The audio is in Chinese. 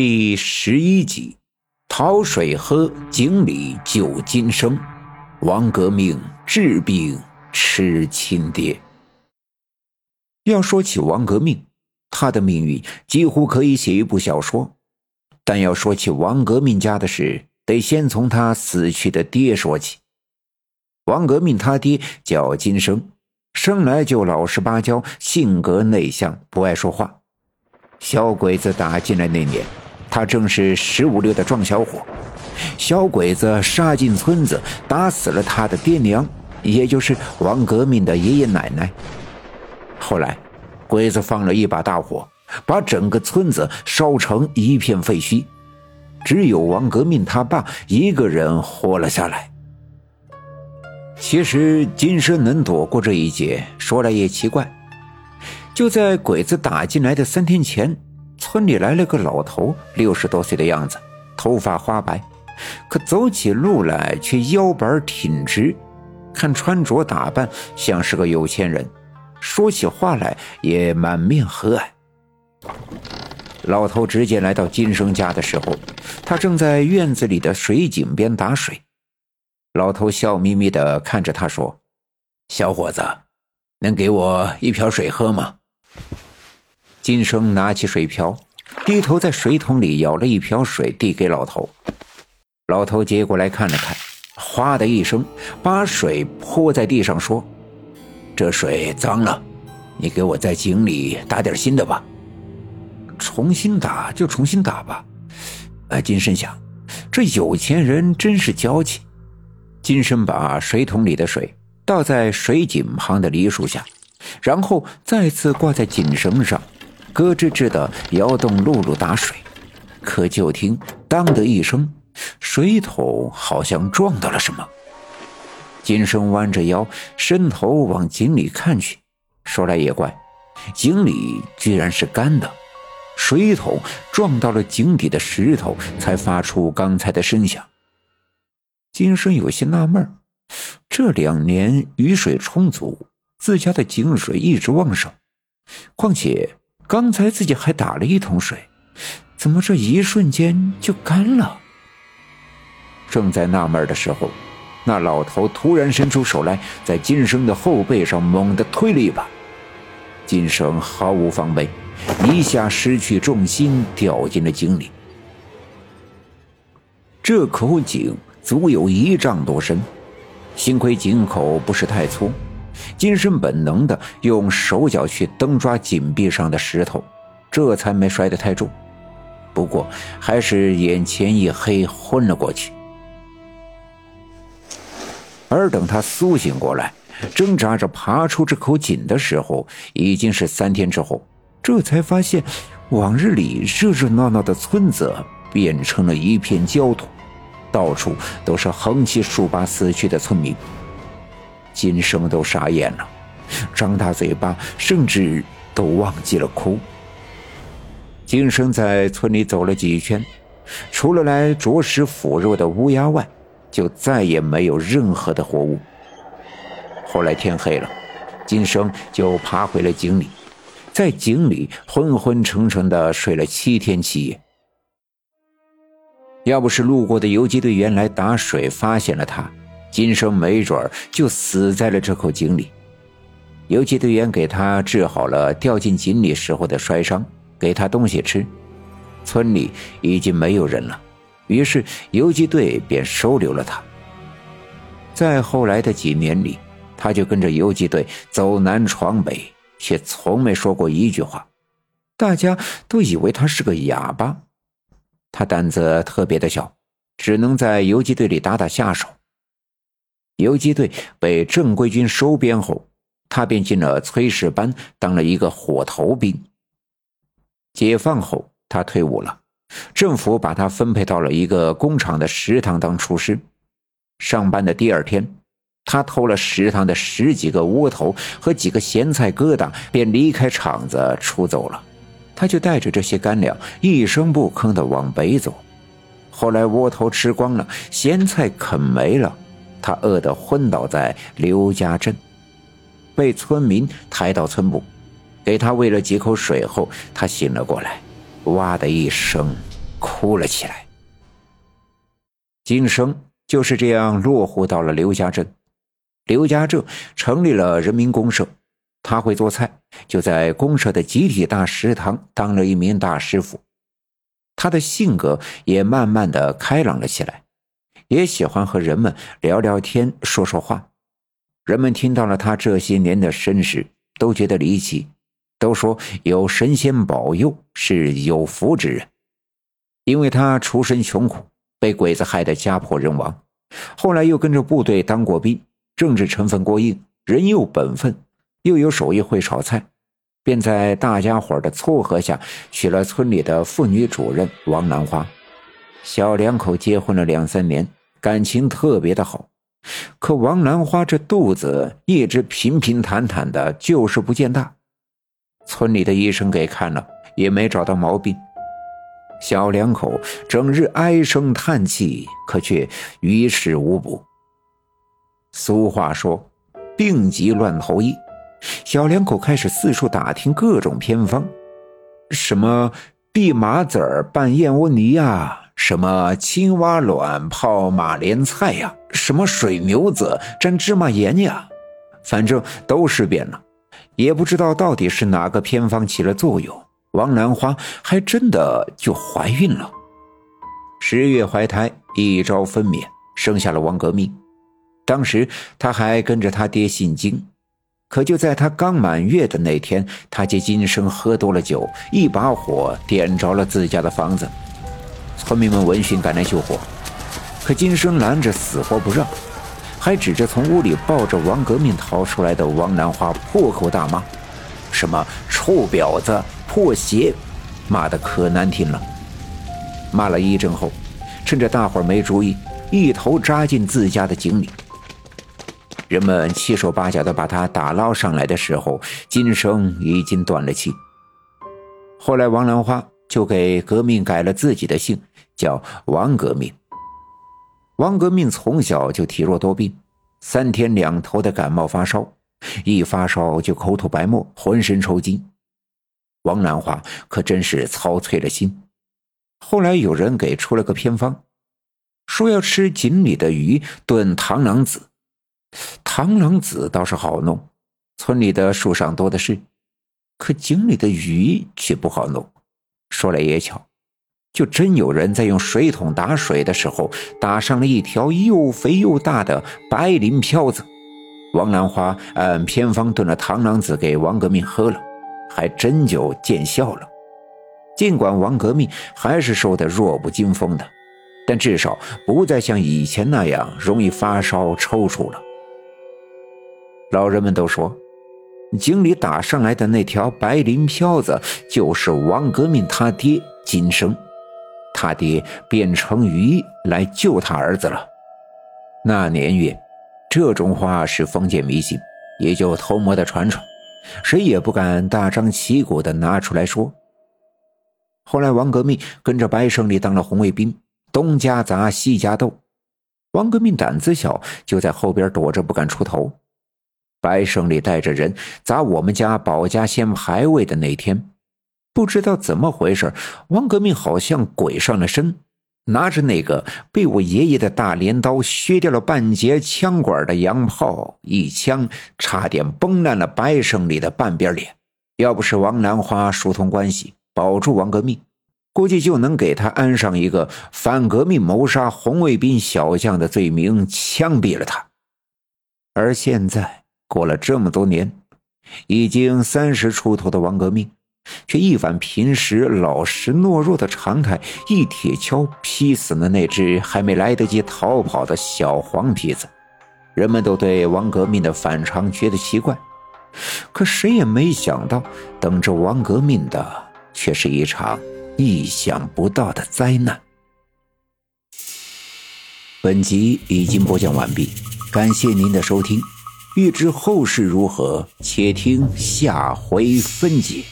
第十一集，讨水喝，井里救金生，王革命治病吃亲爹。要说起王革命，他的命运几乎可以写一部小说。但要说起王革命家的事，得先从他死去的爹说起。王革命他爹叫金生，生来就老实巴交，性格内向，不爱说话。小鬼子打进来那年。他正是十五六的壮小伙，小鬼子杀进村子，打死了他的爹娘，也就是王革命的爷爷奶奶。后来，鬼子放了一把大火，把整个村子烧成一片废墟，只有王革命他爸一个人活了下来。其实，金生能躲过这一劫，说来也奇怪，就在鬼子打进来的三天前。村里来了个老头，六十多岁的样子，头发花白，可走起路来却腰板挺直，看穿着打扮像是个有钱人，说起话来也满面和蔼。老头直接来到金生家的时候，他正在院子里的水井边打水。老头笑眯眯地看着他说：“小伙子，能给我一瓢水喝吗？”金生拿起水瓢，低头在水桶里舀了一瓢水，递给老头。老头接过来看了看，哗的一声，把水泼在地上，说：“这水脏了，你给我在井里打点新的吧。”重新打就重新打吧。哎，金生想，这有钱人真是娇气。金生把水桶里的水倒在水井旁的梨树下，然后再次挂在井绳上。咯吱吱的摇动辘轳打水，可就听“当”的一声，水桶好像撞到了什么。金生弯着腰，伸头往井里看去。说来也怪，井里居然是干的，水桶撞到了井底的石头，才发出刚才的声响。金生有些纳闷这两年雨水充足，自家的井水一直旺盛，况且……刚才自己还打了一桶水，怎么这一瞬间就干了？正在纳闷的时候，那老头突然伸出手来，在金生的后背上猛地推了一把，金生毫无防备，一下失去重心，掉进了井里。这口井足有一丈多深，幸亏井口不是太粗。金生本能的用手脚去蹬抓井壁上的石头，这才没摔得太重。不过还是眼前一黑，昏了过去。而等他苏醒过来，挣扎着爬出这口井的时候，已经是三天之后。这才发现，往日里热热闹闹的村子变成了一片焦土，到处都是横七竖八死去的村民。金生都傻眼了，张大嘴巴，甚至都忘记了哭。金生在村里走了几圈，除了来啄食腐肉的乌鸦外，就再也没有任何的活物。后来天黑了，金生就爬回了井里，在井里昏昏沉沉的睡了七天七夜。要不是路过的游击队员来打水，发现了他。今生没准就死在了这口井里。游击队员给他治好了掉进井里时候的摔伤，给他东西吃。村里已经没有人了，于是游击队便收留了他。在后来的几年里，他就跟着游击队走南闯北，却从没说过一句话。大家都以为他是个哑巴。他胆子特别的小，只能在游击队里打打下手。游击队被正规军收编后，他便进了炊事班，当了一个火头兵。解放后，他退伍了，政府把他分配到了一个工厂的食堂当厨师。上班的第二天，他偷了食堂的十几个窝头和几个咸菜疙瘩，便离开厂子出走了。他就带着这些干粮，一声不吭地往北走。后来窝头吃光了，咸菜啃没了。他饿得昏倒在刘家镇，被村民抬到村部，给他喂了几口水后，他醒了过来，哇的一声，哭了起来。金生就是这样落户到了刘家镇。刘家镇成立了人民公社，他会做菜，就在公社的集体大食堂当了一名大师傅。他的性格也慢慢的开朗了起来，也喜欢和人们聊聊天、说说话。人们听到了他这些年的身世，都觉得离奇，都说有神仙保佑，是有福之人。因为他出身穷苦，被鬼子害得家破人亡，后来又跟着部队当过兵。政治成分过硬，人又本分，又有手艺会炒菜，便在大家伙的撮合下娶了村里的妇女主任王兰花。小两口结婚了两三年，感情特别的好。可王兰花这肚子一直平平坦坦的，就是不见大。村里的医生给看了，也没找到毛病。小两口整日唉声叹气，可却于事无补。俗话说：“病急乱投医。”小两口开始四处打听各种偏方，什么蓖麻籽拌燕窝泥呀，什么青蛙卵泡马莲菜呀，什么水牛子沾芝麻盐呀，反正都试遍了，也不知道到底是哪个偏方起了作用。王兰花还真的就怀孕了，十月怀胎，一朝分娩，生下了王革命。当时他还跟着他爹姓金，可就在他刚满月的那天，他借金生喝多了酒，一把火点着了自家的房子。村民们闻讯赶来救火，可金生拦着死活不让，还指着从屋里抱着王革命逃出来的王兰花破口大骂：“什么臭婊子、破鞋，骂的可难听了。”骂了一阵后，趁着大伙没注意，一头扎进自家的井里。人们七手八脚的把他打捞上来的时候，金生已经断了气。后来，王兰花就给革命改了自己的姓，叫王革命。王革命从小就体弱多病，三天两头的感冒发烧，一发烧就口吐白沫，浑身抽筋。王兰花可真是操碎了心。后来有人给出了个偏方，说要吃井里的鱼炖螳螂子。螳螂子倒是好弄，村里的树上多的是，可井里的鱼却不好弄。说来也巧，就真有人在用水桶打水的时候，打上了一条又肥又大的白鳞漂子。王兰花按偏方炖了螳螂子给王革命喝了，还真就见效了。尽管王革命还是瘦得弱不禁风的，但至少不再像以前那样容易发烧抽搐了。老人们都说，井里打上来的那条白鳞漂子就是王革命他爹金生，他爹变成鱼来救他儿子了。那年月，这种话是封建迷信，也就偷摸的传传，谁也不敢大张旗鼓的拿出来说。后来，王革命跟着白胜利当了红卫兵，东家砸西家斗，王革命胆子小，就在后边躲着，不敢出头。白胜利带着人砸我们家保家仙牌位的那天，不知道怎么回事，王革命好像鬼上了身，拿着那个被我爷爷的大镰刀削掉了半截枪管的洋炮，一枪差点崩烂了白胜利的半边脸。要不是王兰花疏通关系保住王革命，估计就能给他安上一个反革命谋杀红卫兵小将的罪名，枪毙了他。而现在。过了这么多年，已经三十出头的王革命，却一反平时老实懦弱的常态，一铁锹劈死了那只还没来得及逃跑的小黄皮子。人们都对王革命的反常觉得奇怪，可谁也没想到，等着王革命的却是一场意想不到的灾难。本集已经播讲完毕，感谢您的收听。欲知后事如何，且听下回分解。